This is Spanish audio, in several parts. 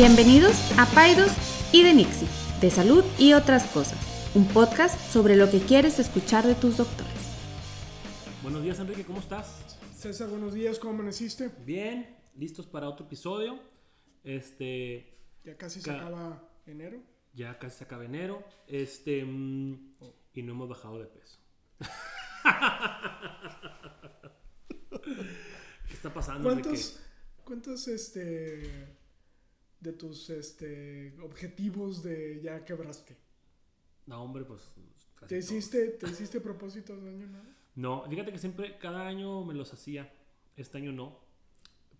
Bienvenidos a Paidos y de Nixie, de salud y otras cosas, un podcast sobre lo que quieres escuchar de tus doctores. Buenos días, Enrique, ¿cómo estás? César, buenos días, ¿cómo amaneciste? Bien, listos para otro episodio. Este, Ya casi se Ca- acaba enero. ya casi se acaba enero. Este, mm, y no hemos bajado de peso. ¿Qué está pasando, Enrique? ¿Cuántos, cuántos este, de tus este, objetivos de ya quebraste? No, hombre, pues. casi ¿Te todos. hiciste, ¿Te hiciste propósitos de año nuevo? No, fíjate que siempre, cada año me los hacía. Este año no.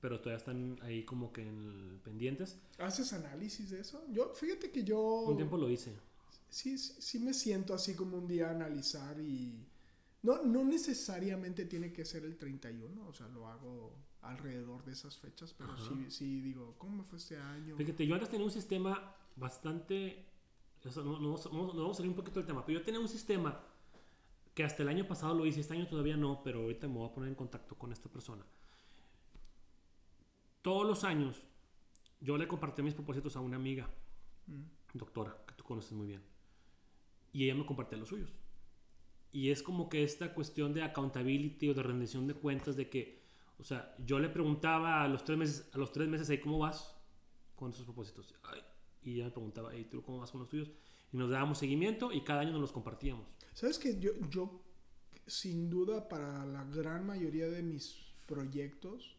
Pero todavía están ahí como que en pendientes. ¿Haces análisis de eso? Yo, fíjate que yo Un tiempo lo hice. sí, sí, sí me siento así como un día a analizar y no, no necesariamente tiene que ser el 31, o sea, lo hago alrededor de esas fechas, pero Ajá. sí, sí digo, ¿cómo me fue este año? Fíjate, yo antes tenía un sistema bastante. o sea, no, no, vamos- no vamos a salir un poquito del tema, pero yo tenía un sistema que hasta el año pasado lo hice, este año todavía no, pero ahorita me voy a poner en contacto con esta persona. Todos los años yo le compartí mis propósitos a una amiga, Mm. doctora, que tú conoces muy bien, y ella me compartía los suyos. Y es como que esta cuestión de accountability o de rendición de cuentas de que, o sea, yo le preguntaba a los tres meses, a los tres meses ¿cómo vas con esos propósitos? Ay, y ella me preguntaba, ¿y tú cómo vas con los tuyos? Y nos dábamos seguimiento y cada año nos los compartíamos. ¿Sabes que yo, yo, sin duda, para la gran mayoría de mis proyectos,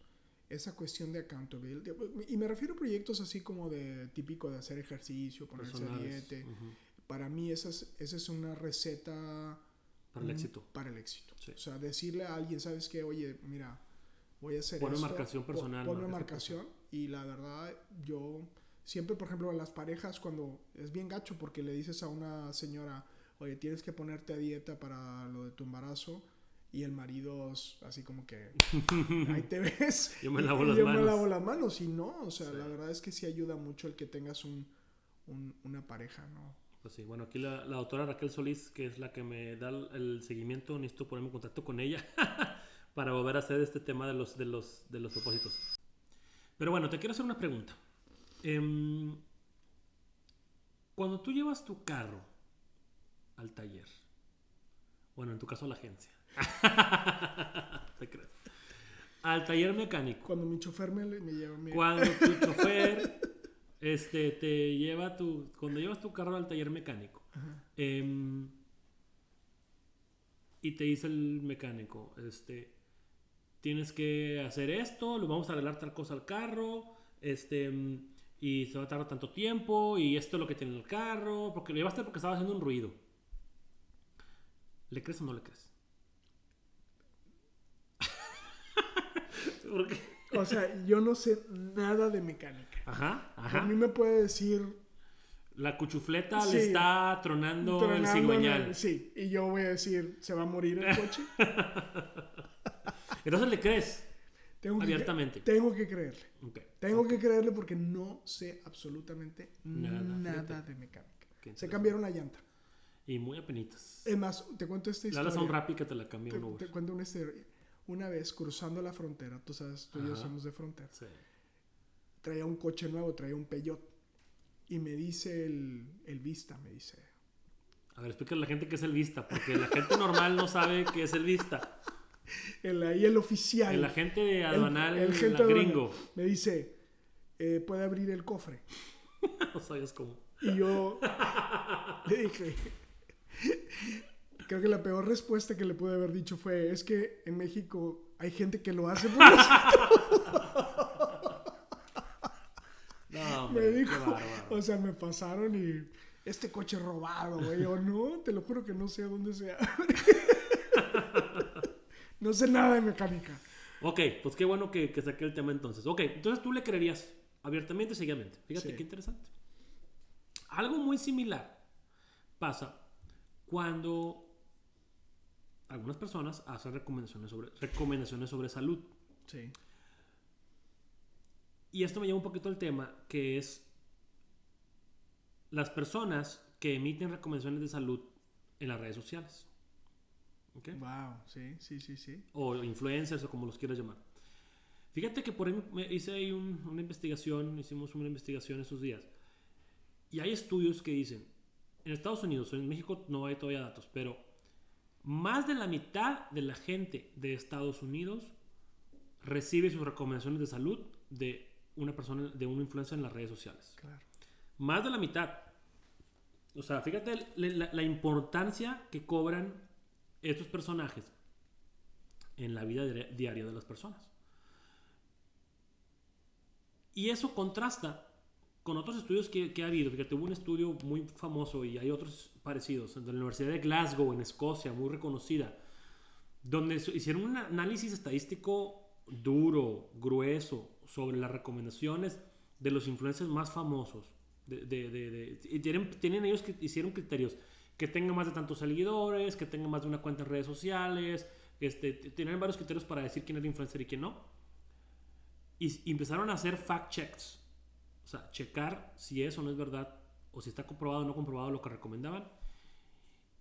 esa cuestión de accountability, y me refiero a proyectos así como de típico de hacer ejercicio, ponerse a dieta, Ujú. para mí esa es, esa es una receta Para el mm, éxito. Para el éxito. Sí. O sea, decirle a alguien, ¿sabes qué? Oye, mira, voy a hacer Ponme esto, marcación personal, Ponme marcación marcación. Y la verdad, yo siempre, por ejemplo, a las parejas, cuando es bien gacho porque le dices a una señora, oye, tienes que ponerte a dieta para lo de tu embarazo. Y el marido es así como que ahí te ves. Yo me lavo y las yo manos. me lavo las manos. Y no, o sea, Sí. la verdad es que sí ayuda mucho el que tengas un, un- una pareja, ¿no? Pues sí, bueno, aquí la, la doctora Raquel Solís, que es la que me da el, el seguimiento, necesito ponerme en contacto con ella para volver a hacer este tema de los, de los, de los propósitos. Pero bueno, te quiero hacer una pregunta. Em, cuando tú llevas tu carro al taller, bueno, en tu caso a la agencia, ¿te crees? Al taller mecánico, Cuando mi chofer me, me lleva mi... cuando tu chofer este, te lleva tu. Cuando llevas tu carro al taller mecánico em, y te dice el mecánico, este, tienes que hacer esto, lo vamos a arreglar tal cosa al carro, este, y se va a tardar tanto tiempo, y esto es lo que tiene el carro, porque lo llevaste porque estaba haciendo un ruido. ¿Le crees o no le crees? Porque- O sea, yo no sé nada de mecánica. Ajá, A ajá. mí me puede decir... La cuchufleta Sí. le está tronando, el cigüeñal. Sí, y yo voy a decir, ¿se va a morir el coche? Entonces le crees Tengo que, abiertamente. tengo que creerle. Ok. Tengo que creerle porque no sé absolutamente Nada, nada, de mecánica. Se cambiaron una llanta. Y muy apenitas. Es más, te cuento esta historia. hablas a un Rappi que te la cambia te, un te cuento una historia. Una vez cruzando la frontera, tú sabes, tú y yo Ajá. somos de frontera. Sí. Traía un coche nuevo, traía un Peugeot. Y me dice el, el Vista, me dice, A ver, explícale a la gente qué es el Vista, porque la gente normal no sabe qué es el Vista. El, ahí el oficial. El agente el- aduanal el gente gringo. Me dice, eh, puede abrir el cofre. No sabes cómo. Y yo le dije, creo que la peor respuesta que le pude haber dicho fue, es que en México hay gente que lo hace por nosotros". No, Me hombre, qué dijo, o sea, me pasaron y este coche robado, güey. Yo, no, te lo juro que no sé a dónde sea. No sé nada de mecánica. Ok, pues qué bueno que, que saqué el tema entonces. Ok, entonces tú le creerías abiertamente y seguidamente. Fíjate Sí. qué interesante. Algo muy similar pasa cuando algunas personas hacen recomendaciones sobre, recomendaciones sobre salud. Sí. Y esto me lleva un poquito al tema que es las personas que emiten recomendaciones de salud en las redes sociales. ¿Ok? Wow, sí, sí, sí, sí. o influencers o como los quieras llamar. Fíjate que por ejemplo, me hice ahí un- una investigación, hicimos una investigación esos días. Y hay estudios que dicen, en Estados Unidos, en México no hay todavía datos, pero más de la mitad de la gente de Estados Unidos recibe sus recomendaciones de salud de una persona, de un influencer en las redes sociales. Claro. Más de la mitad. O sea, fíjate la, la- la importancia que cobran estos personajes en la vida di- diaria de las personas. Y eso contrasta con otros estudios que, que ha habido. Fíjate, hubo un estudio muy famoso y hay otros parecidos de la Universidad de Glasgow en Escocia, muy reconocida, donde hicieron un análisis estadístico duro, grueso, sobre las recomendaciones de los influencers más famosos. Tienen ellos que hicieron criterios que tenga más de tantos seguidores, que tenga más de una cuenta en redes sociales, este, t- tienen varios criterios para decir quién es influencer y quién no. Y, y empezaron a hacer fact checks, o sea, checar si eso no es verdad o si está comprobado o no comprobado lo que recomendaban.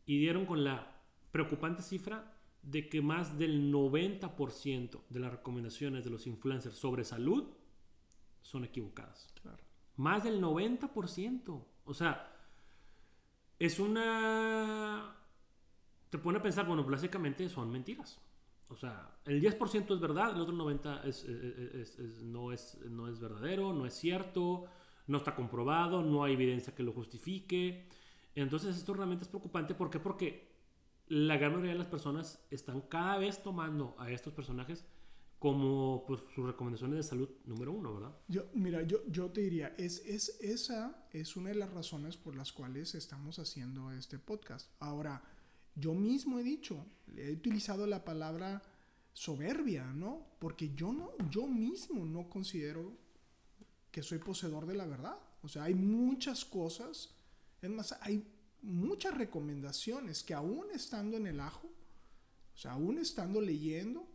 Y dieron con la preocupante cifra de que más del 90% de las recomendaciones de los influencers sobre salud son equivocadas. Claro. Más del 90%. O sea, es una... Te pone a pensar, bueno, básicamente son mentiras. O sea, el 10% es verdad, el otro 90% es, es- es- es- no, es, no es verdadero, no es cierto, no está comprobado, no hay evidencia que lo justifique. Entonces esto realmente es preocupante. ¿Por qué? Porque la gran mayoría de las personas están cada vez tomando a estos personajes como pues, sus recomendaciones de salud número uno, ¿verdad? Yo, mira, yo, yo te diría, es, es, esa es una de las razones por las cuales estamos haciendo este podcast. Ahora, yo mismo he dicho, he utilizado la palabra soberbia, ¿no? Porque yo no, yo mismo no considero que soy poseedor de la verdad. O sea, hay muchas cosas, es más, hay muchas recomendaciones que aún estando en el ajo, o sea, aún estando leyendo,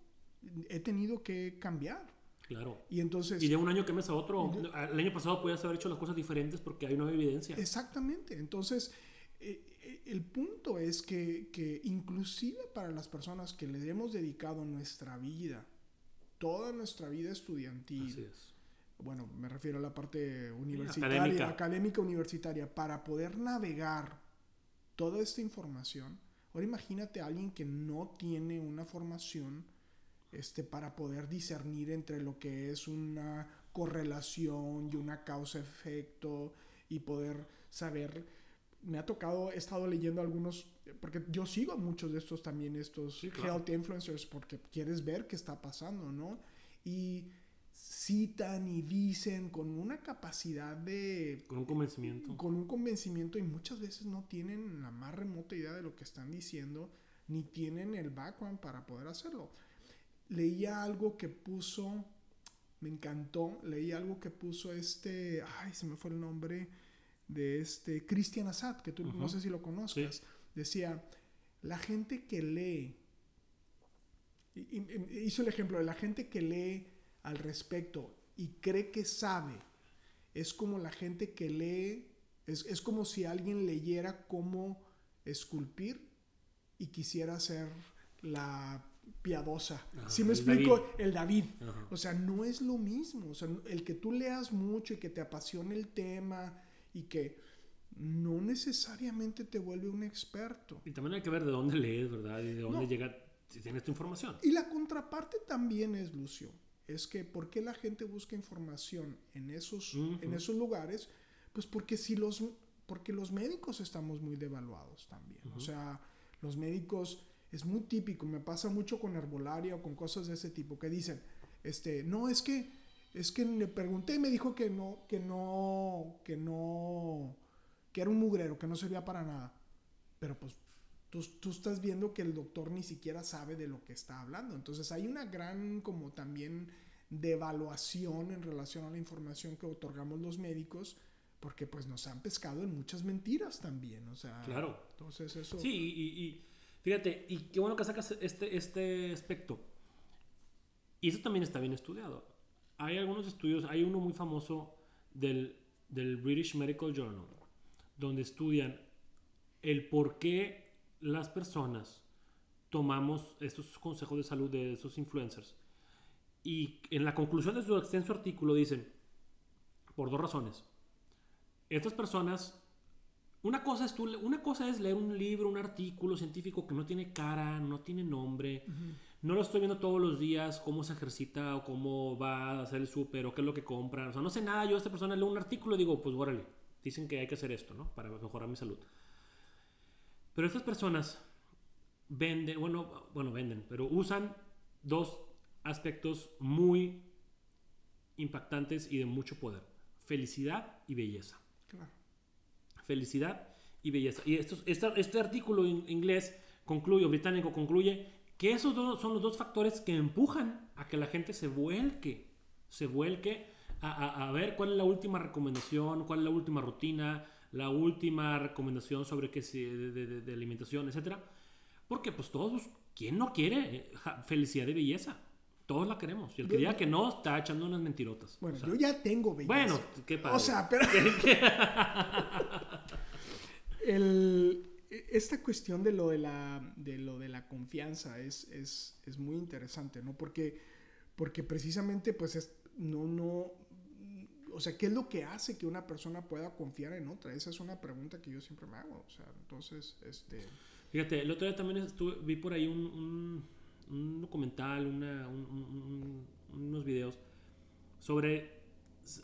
he tenido que cambiar. Claro. Y entonces... Y de un año que mes a otro, el año pasado podías haber hecho las cosas diferentes porque hay nueva evidencia. Exactamente. Entonces, eh, eh, el punto es que, que inclusive para las personas que le hemos dedicado nuestra vida, toda nuestra vida estudiantil, Así es. bueno, me refiero a la parte universitaria, académica. académica. universitaria, para poder navegar toda esta información. Ahora imagínate a alguien que no tiene una formación este, para poder discernir entre lo que es una correlación y una causa-efecto y poder saber. Me ha tocado, he estado leyendo algunos, porque yo sigo a muchos de estos también, estos Sí, claro. health influencers, porque quieres ver qué está pasando, ¿no? Y citan y dicen con una capacidad de Con un convencimiento. con un convencimiento y muchas veces no tienen la más remota idea de lo que están diciendo ni tienen el background para poder hacerlo. Leía algo que puso, me encantó, leí algo que puso este, ay, se me fue el nombre de este Christian Assad, que tú no sé si lo conozcas. Decía, la gente que lee, y- y- y hizo el ejemplo de la gente que lee al respecto y cree que sabe, es como la gente que lee, es, es como si alguien leyera cómo esculpir y quisiera ser la piadosa. Ajá, si me el explico? David. El David. Ajá. O sea, no es lo mismo. O sea, el que tú leas mucho y que te apasione el tema y que no necesariamente te vuelve un experto. Y también hay que ver de dónde lees, ¿verdad? Y de dónde No. llega, si tienes tu información. Y la contraparte también es, Lucio, es que ¿por qué la gente busca información en esos, en esos lugares? Pues porque si los, porque los médicos estamos muy devaluados también. O sea, los médicos es muy típico, me pasa mucho con herbolaria o con cosas de ese tipo que dicen, este, no, es que es que le pregunté y me dijo que no, que no, que no, que era un mugrero, que no servía para nada. Pero pues tú, tú estás viendo que el doctor ni siquiera sabe de lo que está hablando. Entonces hay una gran como también devaluación en relación a la información que otorgamos los médicos porque pues nos han pescado en muchas mentiras también. O sea, Claro. entonces eso... Sí, y, fíjate, y qué bueno que sacas este, este aspecto. Y eso también está bien estudiado. Hay algunos estudios, hay uno muy famoso del, del British Medical Journal, donde estudian el por qué las personas tomamos estos consejos de salud de esos influencers Y en la conclusión de su extenso artículo dicen, por dos razones. Estas personas, una cosa es, tú, una cosa es leer un libro, un artículo científico que no tiene cara, no tiene nombre, no lo estoy viendo todos los días, cómo se ejercita o cómo va a hacer el súper o qué es lo que compra. O sea, no sé nada, yo a esta persona leo un artículo y digo, pues órale, dicen que hay que hacer esto, ¿no? Para mejorar mi salud. Pero estas personas venden, bueno, bueno, venden, pero usan dos aspectos muy impactantes y de mucho poder. Felicidad y belleza. Claro. Felicidad y belleza. Y esto, este, este artículo en inglés concluye, británico concluye, que esos dos son los dos factores que empujan a que la gente se vuelque, se vuelque a, a, ver cuál es la última recomendación, cuál es la última rutina, la última recomendación sobre qué de, de, de, alimentación, etcétera. Porque pues todos, ¿quién no quiere eh, felicidad y belleza? Todos la queremos. Y el que diga que no está echando unas mentirotas. Bueno, yo ya tengo belleza. Bueno, qué padre. O sea, pero... el, esta cuestión de lo de la, de lo de la confianza es, es, es muy interesante, ¿no? Porque, porque precisamente, pues, es, no, no, o sea, ¿qué es lo que hace que una persona pueda confiar en otra? Esa es una pregunta que yo siempre me hago. O sea, entonces, este... Fíjate, el otro día también estuve, vi por ahí un un documental, una, unos videos sobre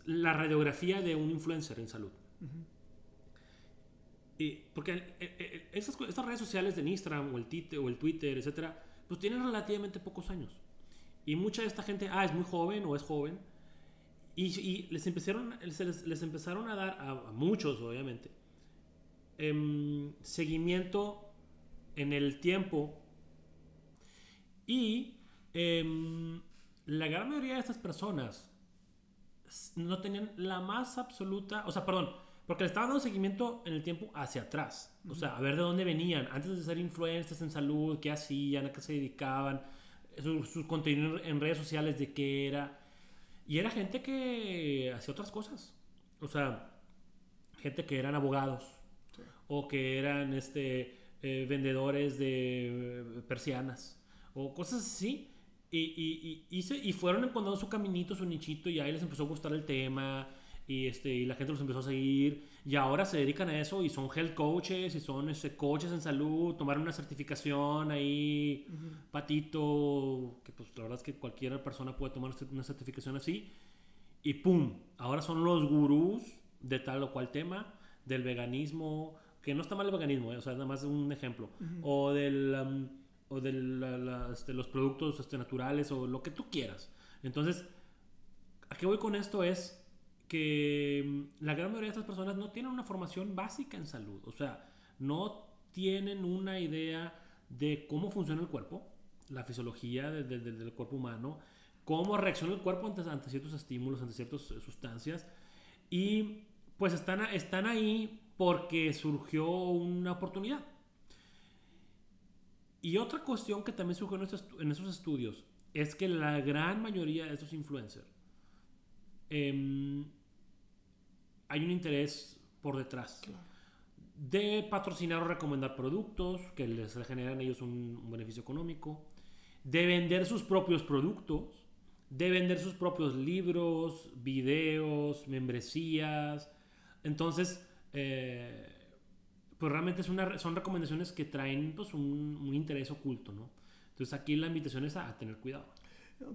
la radiografía de un influencer en salud. y porque estas, estas, redes sociales de Instagram o el, Twitter, o el Twitter, etcétera, pues tienen relativamente pocos años. Y mucha de esta gente, ah, es muy joven o es joven. Y, les, empezaron, les, empezaron a dar, a, muchos obviamente, em, seguimiento en el tiempo y em, la gran mayoría de estas personas no tenían la más absoluta, o sea, perdón, porque le estaban dando seguimiento en el tiempo hacia atrás. O sea, a ver de dónde venían, antes de ser influencers en salud, qué hacían, a qué se dedicaban, su, contenido en redes sociales, de qué era. Y era gente que hacía otras cosas. O sea, gente que eran abogados o que eran este, eh, vendedores de eh, persianas o cosas así. Y, y, y, y, fueron encontrando su caminito, su nichito, y ahí les empezó a gustar el tema, y, este, y la gente los empezó a seguir, y ahora se dedican a eso, y son health coaches, y son este, coaches en salud, tomaron una certificación ahí, patito, que pues la verdad es que cualquier persona puede tomar una certificación así, y ¡pum! Ahora son los gurús de tal o cual tema, del veganismo, que no está mal el veganismo, eh, o sea, nada más un ejemplo, o del... Um, o de este, los productos este, naturales o lo que tú quieras. Entonces, ¿a qué voy con esto? Es que mm, la gran mayoría de estas personas no tienen una formación básica en salud, o sea, no tienen una idea de cómo funciona el cuerpo, la fisiología del cuerpo humano, cómo reacciona el cuerpo ante, ante, ciertos estímulos, ante ciertas sustancias, y pues están, están ahí porque surgió una oportunidad. Y otra cuestión que también surgió en, esos estudios es que la gran mayoría de estos influencers em, hay un interés por detrás de patrocinar o recomendar productos que les generan a ellos un, beneficio económico, de vender sus propios productos, de vender sus propios libros, videos, membresías. Entonces, eh, pues realmente es una, son recomendaciones que traen pues, un, un, interés oculto, ¿no? Entonces aquí la invitación es a, tener cuidado.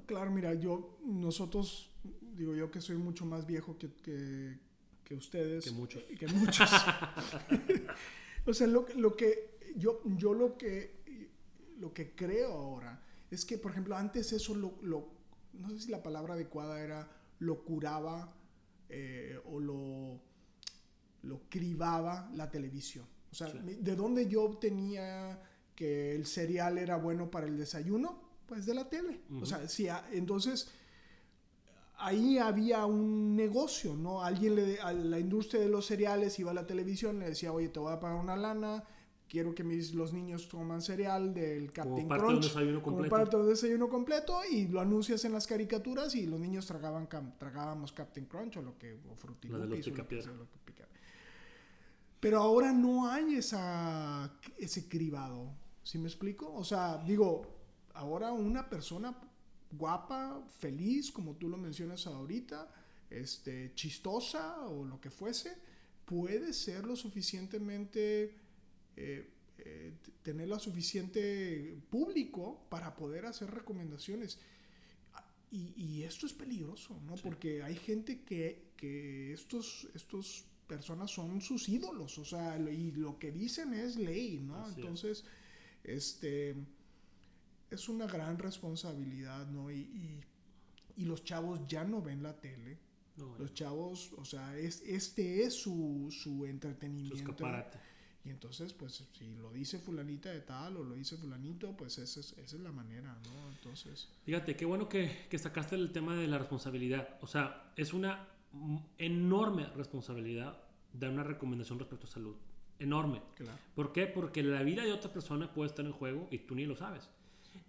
Claro, mira, yo, nosotros, digo yo que soy mucho más viejo que, que, que ustedes. Que muchos. Que muchos. o sea, lo, lo, que, yo, yo lo que, lo que creo ahora es que, por ejemplo, antes eso lo, lo no sé si la palabra adecuada era lo curaba eh, o lo lo cribaba la televisión. O sea, ¿de dónde yo obtenía que el cereal era bueno para el desayuno? Pues de la tele. O sea, sí, entonces ahí había un negocio, ¿no? Alguien le, a la industria de los cereales iba a la televisión, le decía, oye, te voy a pagar una lana, quiero que mis, los niños toman cereal del Captain como Crunch. desayuno completo. Como parte del desayuno completo y lo anuncias en las caricaturas y los niños tragaban, tragábamos Captain Crunch o lo que, o o lo que, lo que pero ahora no hay esa, ese cribado. ¿Sí me explico? O sea, digo, ahora una persona guapa, feliz, como tú lo mencionas ahorita, este, chistosa o lo que fuese, puede ser lo suficientemente, eh, eh, tener lo suficiente público para poder hacer recomendaciones. Y, y esto es peligroso, ¿no? Porque hay gente que, que estos, estos personas son sus ídolos, o sea, y lo que dicen es ley, ¿no? Entonces, este, es una gran responsabilidad, ¿no? Y, y, los chavos ya no ven la tele. los chavos, o sea, es, este es su, su entretenimiento. y entonces, pues, si lo dice fulanita de tal o lo dice fulanito, pues esa es, esa es la manera, ¿no? Entonces... Fíjate, qué bueno que, que sacaste el tema de la responsabilidad. O sea, es una enorme responsabilidad dar una recomendación respecto a salud. Enorme. ¿Por qué? Porque la vida de otra persona puede estar en juego y tú ni lo sabes.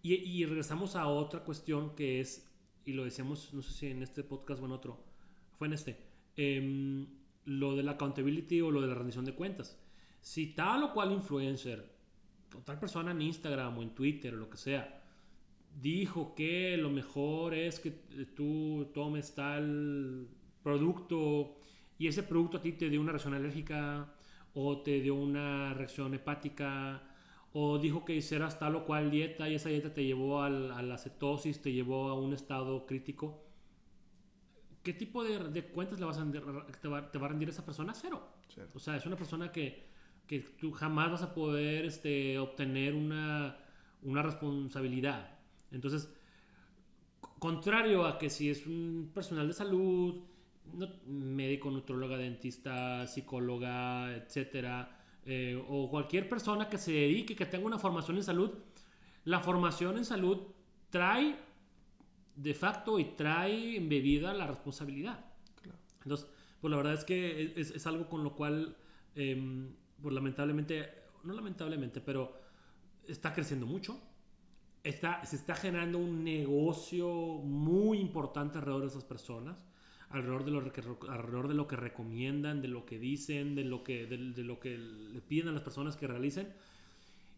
Y, regresamos a otra cuestión que es, y lo decíamos, no sé si en este podcast o en otro, fue en este, em, lo de la accountability o lo de la rendición de cuentas. Si tal o cual influencer, o tal persona en Instagram o en Twitter o lo que sea, dijo que lo mejor es que tú tomes tal producto y ese producto a ti te dio una reacción alérgica o te dio una reacción hepática o dijo que hicieras tal o cual dieta y esa dieta te llevó a la cetosis, te llevó a un estado crítico, ¿qué tipo de, cuentas le vas a te, va, te, va, a rendir esa persona? Cero. O sea, es una persona que, que tú jamás vas a poder este, obtener una, una responsabilidad. Entonces, contrario a que si es un personal de salud, médico, nutróloga, dentista, psicóloga, etcétera, eh, o cualquier persona que se dedique, que tenga una formación en salud, la formación en salud trae de facto y trae embebida la responsabilidad. Entonces, pues la verdad es que es, algo con lo cual, em, pues lamentablemente, no lamentablemente, pero está creciendo mucho. Está, se está generando un negocio muy importante alrededor de esas personas alrededor de lo que, alrededor de lo que recomiendan, de lo que dicen, de lo que, de, lo que le piden a las personas que realicen.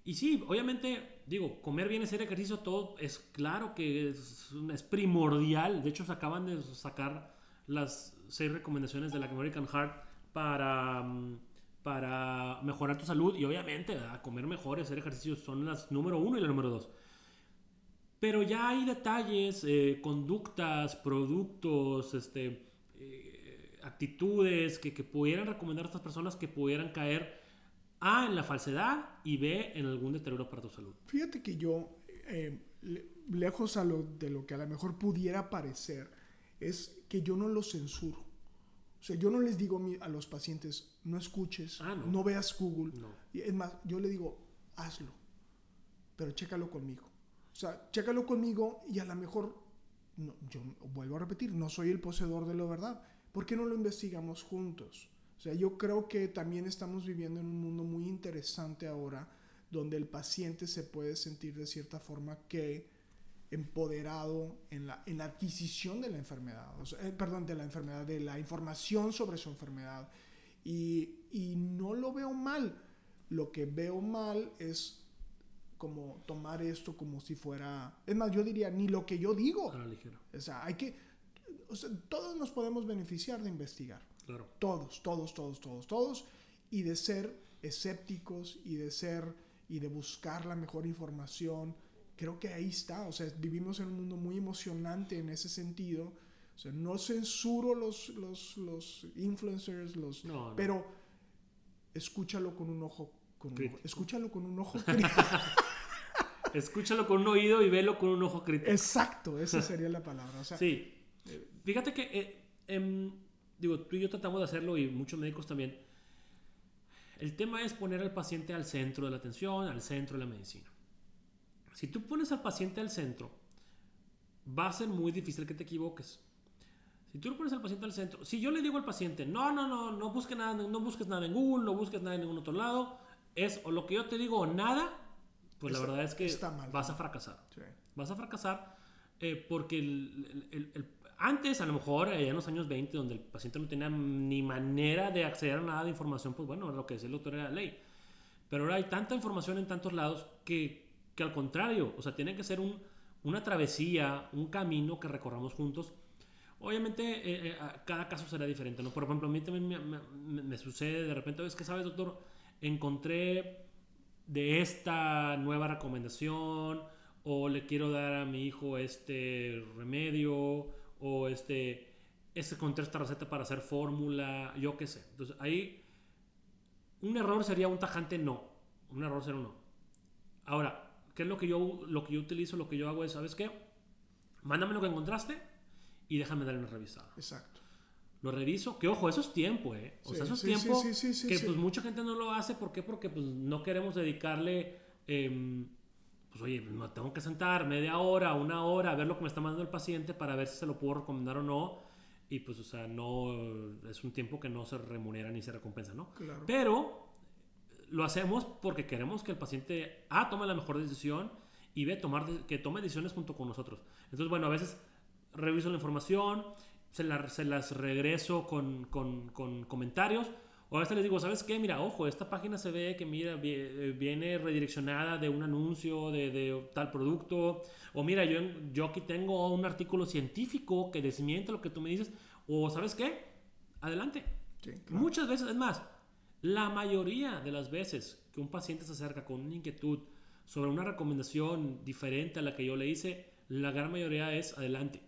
Y sí, obviamente, digo, comer bien, hacer ejercicio, todo es claro que es, es primordial. De hecho, se acaban de sacar las seis recomendaciones de la American Heart para, mm, para mejorar tu salud. Y obviamente, comer mejor y hacer ejercicio son las número uno y la número dos. Pero ya hay detalles, eh, conductas, productos, este, eh, actitudes que, que, pudieran recomendar a estas personas que pudieran caer A en la falsedad y B en algún deterioro para tu salud. Fíjate que yo, eh, lejos a lo, de lo que a lo mejor pudiera parecer, es que yo no lo censuro. O sea, yo no les digo a los pacientes, no escuches, ah, no. veas Google. Es más, yo le digo, hazlo, pero chécalo conmigo. O sea, chécalo conmigo y a lo mejor, no, yo vuelvo a repetir, no soy el poseedor de la verdad. ¿Por qué no lo investigamos juntos? O sea, yo creo que también estamos viviendo en un mundo muy interesante ahora, donde el paciente se puede sentir de cierta forma que empoderado en la, en la adquisición de la enfermedad, o sea, eh, perdón, de la enfermedad, de la información sobre su enfermedad. Y, y no lo veo mal. Lo que veo mal es como tomar esto como si fuera, es más, yo diría, ni lo que yo digo. O sea, hay que, o sea, todos nos podemos beneficiar de investigar. Claro. Todos, todos, todos, todos, todos. Y de ser escépticos y de ser, y de buscar la mejor información. Creo que ahí está. O sea, vivimos en un mundo muy emocionante en ese sentido. O sea, no censuro los, los, los influencers, los, pero escúchalo con un ojo escúchalo con un ojo crítico. Escúchalo con un oído y velo con un ojo crítico. Exacto, esa sería la palabra. sí. Fíjate que, eh, em, digo, tú y yo tratamos de hacerlo y muchos médicos también. El tema es poner al paciente al centro de la atención, al centro de la medicina. Si tú pones al paciente al centro, va a ser muy difícil que te equivoques. Si tú lo pones al paciente al centro, si yo le digo al paciente, no, no, no, no busques nada, no busques nada en Google, no busques nada en ningún otro lado, es o lo que yo te digo o nada, pues la verdad es que vas a fracasar. Vas a fracasar eh, porque el, antes, a lo mejor, en los años 20, donde el paciente no tenía ni manera de acceder a nada de información, pues bueno, lo que decía el doctor era la ley. Pero ahora hay tanta información en tantos lados que, que al contrario, o sea, tiene que ser un, una travesía, un camino que recorramos juntos. Obviamente, eh, eh, cada caso será diferente, ¿no? Por ejemplo, a mí también me, me, sucede de repente, es que, ¿sabes, doctor? Encontré de esta nueva recomendación o le quiero dar a mi hijo este remedio o este, este encontré esta receta para hacer fórmula, yo qué sé. Entonces, ahí un error sería un tajante no. Un error sería un no. Ahora, ¿qué es lo que yo, lo que yo utilizo? Lo que yo hago es, ¿sabes qué? Mándame lo que encontraste y déjame darle una revisada. Exacto. Lo reviso, que ojo, eso es tiempo, ¿eh? O sea, eso es tiempo que pues mucha gente no lo hace. ¿Por qué? Porque pues no queremos dedicarle, em, pues oye, me tengo que sentar media hora, una hora a ver lo que me está mandando el paciente para ver si se lo puedo recomendar o no. Y pues, o sea, no, es un tiempo que no se remunera ni se recompensa, ¿no? Claro. Pero lo hacemos porque queremos que el paciente A tome la mejor decisión y B tomar, que tome decisiones junto con nosotros. Entonces, bueno, a veces reviso la información, se, se las regreso con, con, con, comentarios. O a veces les digo, ¿sabes qué? Mira, ojo, esta página se ve que mira, viene redireccionada de un anuncio de, de tal producto. O mira, yo, yo aquí tengo un artículo científico que desmiente lo que tú me dices. O ¿sabes qué? Adelante. Muchas veces, es más, la mayoría de las veces que un paciente se acerca con una inquietud sobre una recomendación diferente a la que yo le hice, la gran mayoría es adelante.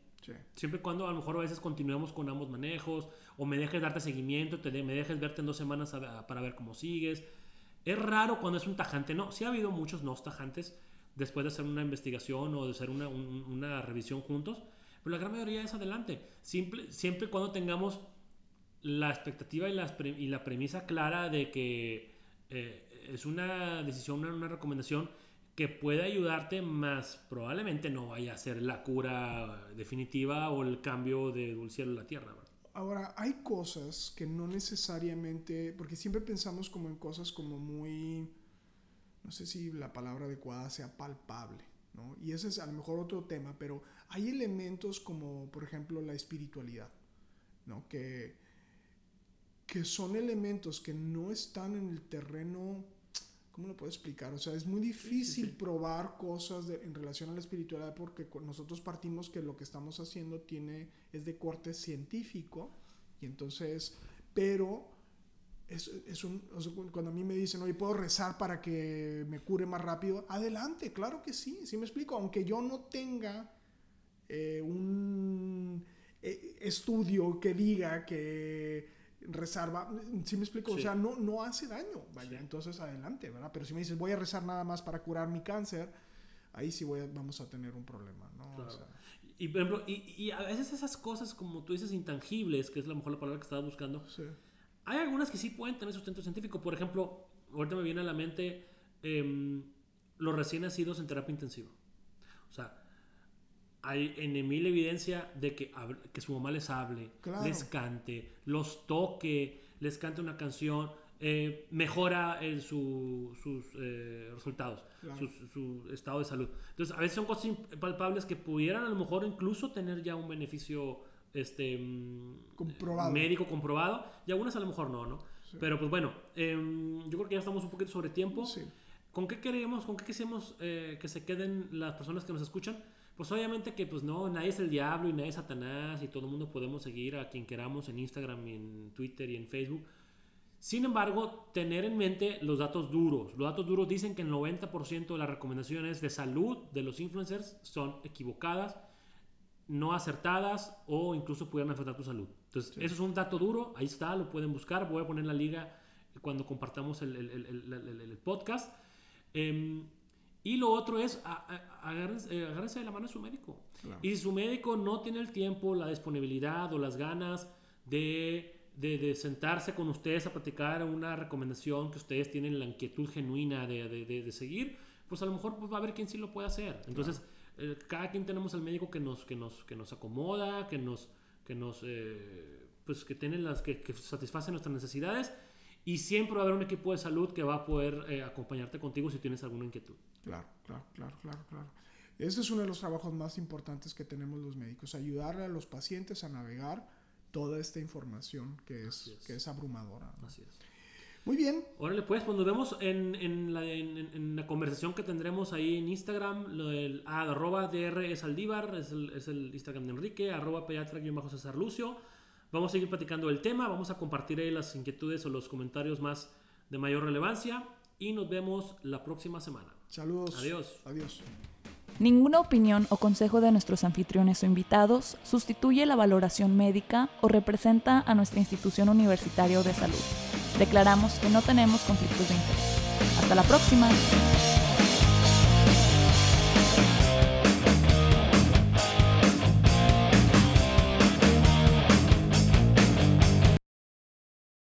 Siempre y cuando a lo mejor a veces continuemos con ambos manejos o me dejes darte seguimiento, te me dejes verte en dos semanas para ver cómo sigues. Es raro cuando es un tajante, no. Sí ha habido muchos no tajantes después de hacer una investigación o de hacer una, una revisión juntos, pero la gran mayoría es adelante. Simple, siempre y cuando tengamos la expectativa y la, y la premisa clara de que eh, es una decisión, una, recomendación que puede ayudarte, más probablemente no vaya a ser la cura definitiva o el cambio del cielo a la tierra. Ahora, hay cosas que no necesariamente, porque siempre pensamos como en cosas como muy, no sé si la palabra adecuada sea palpable, ¿no? Y ese es a lo mejor otro tema, pero hay elementos como, por ejemplo, la espiritualidad, ¿no? Que, que son elementos que no están en el terreno, ¿cómo lo puedo explicar? O sea, es muy difícil probar cosas en relación a la espiritualidad porque nosotros partimos que lo que estamos haciendo tiene, es de corte científico y entonces, pero es, es un, cuando a mí me dicen, oye, ¿puedo rezar para que me cure más rápido? Adelante, claro que sí, sí me explico, aunque yo no tenga eh, un eh, estudio que diga que rezar, si me explico? O sea, no, no hace daño, vaya, entonces adelante, ¿verdad? Pero si me dices, voy a rezar nada más para curar mi cáncer, ahí sí voy vamos a tener un problema, ¿no? y, por ejemplo, y, y, a veces esas cosas, como tú dices, intangibles, que es a lo mejor la palabra que estaba buscando, hay algunas que sí pueden tener sustento científico. Por ejemplo, ahorita me viene a la mente em, los recién nacidos en terapia intensiva. O sea, hay en mil evidencia de que, que su mamá les hable, les cante, los toque, les cante una canción, eh, mejora sus eh, resultados, su, estado de salud. Entonces, a veces son cosas palpables que pudieran a lo mejor incluso tener ya un beneficio este, comprobado. médico comprobado, y algunas a lo mejor no, ¿no? Pero pues bueno, em, yo creo que ya estamos un poquito sobre tiempo. ¿Con qué queremos, con qué quisimos eh, que se queden las personas que nos escuchan? Pues obviamente que pues no, nadie es el diablo y nadie es Satanás y todo el mundo podemos seguir a quien queramos en Instagram y en Twitter y en Facebook. Sin embargo, tener en mente los datos duros. Los datos duros dicen que el 90% de las recomendaciones de salud de los influencers son equivocadas, no acertadas o incluso pudieran afectar tu salud. Entonces, eso es un dato duro, ahí está, lo pueden buscar. Voy a poner la liga cuando compartamos el, el, el, el podcast. Eh, y lo otro es, agárrense, eh, de la mano a su médico. Y si su médico no tiene el tiempo, la disponibilidad o las ganas de, de, de, sentarse con ustedes a platicar una recomendación que ustedes tienen la inquietud genuina de, de seguir, pues a lo mejor pues, va a haber quien sí lo puede hacer. Entonces, eh, cada quien tenemos al médico que nos, que nos, que nos acomoda, que nos, que nos, eh, pues que tienen las, que, que satisfacen nuestras necesidades y siempre va a haber un equipo de salud que va a poder acompañarte contigo si tienes alguna inquietud. Claro, claro, claro, claro, claro. Ese es uno de los trabajos más importantes que tenemos los médicos, ayudar a los pacientes a navegar toda esta información que es, que es abrumadora. Así es. Muy bien. Órale, pues, pues nos vemos en, en, la, en, en la conversación que tendremos ahí en Instagram. Lo del, ah, arroba DR es Aldívar, es el, es el Instagram de Enrique, arroba pediatra-césar Lucio. Vamos a seguir platicando del tema, vamos a compartir ahí las inquietudes o los comentarios más de mayor relevancia y nos vemos la próxima semana. Saludos. Adiós. Adiós. Ninguna opinión o consejo de nuestros anfitriones o invitados sustituye la valoración médica o representa a nuestra institución universitaria o de salud. Declaramos que no tenemos conflictos de interés. Hasta la próxima.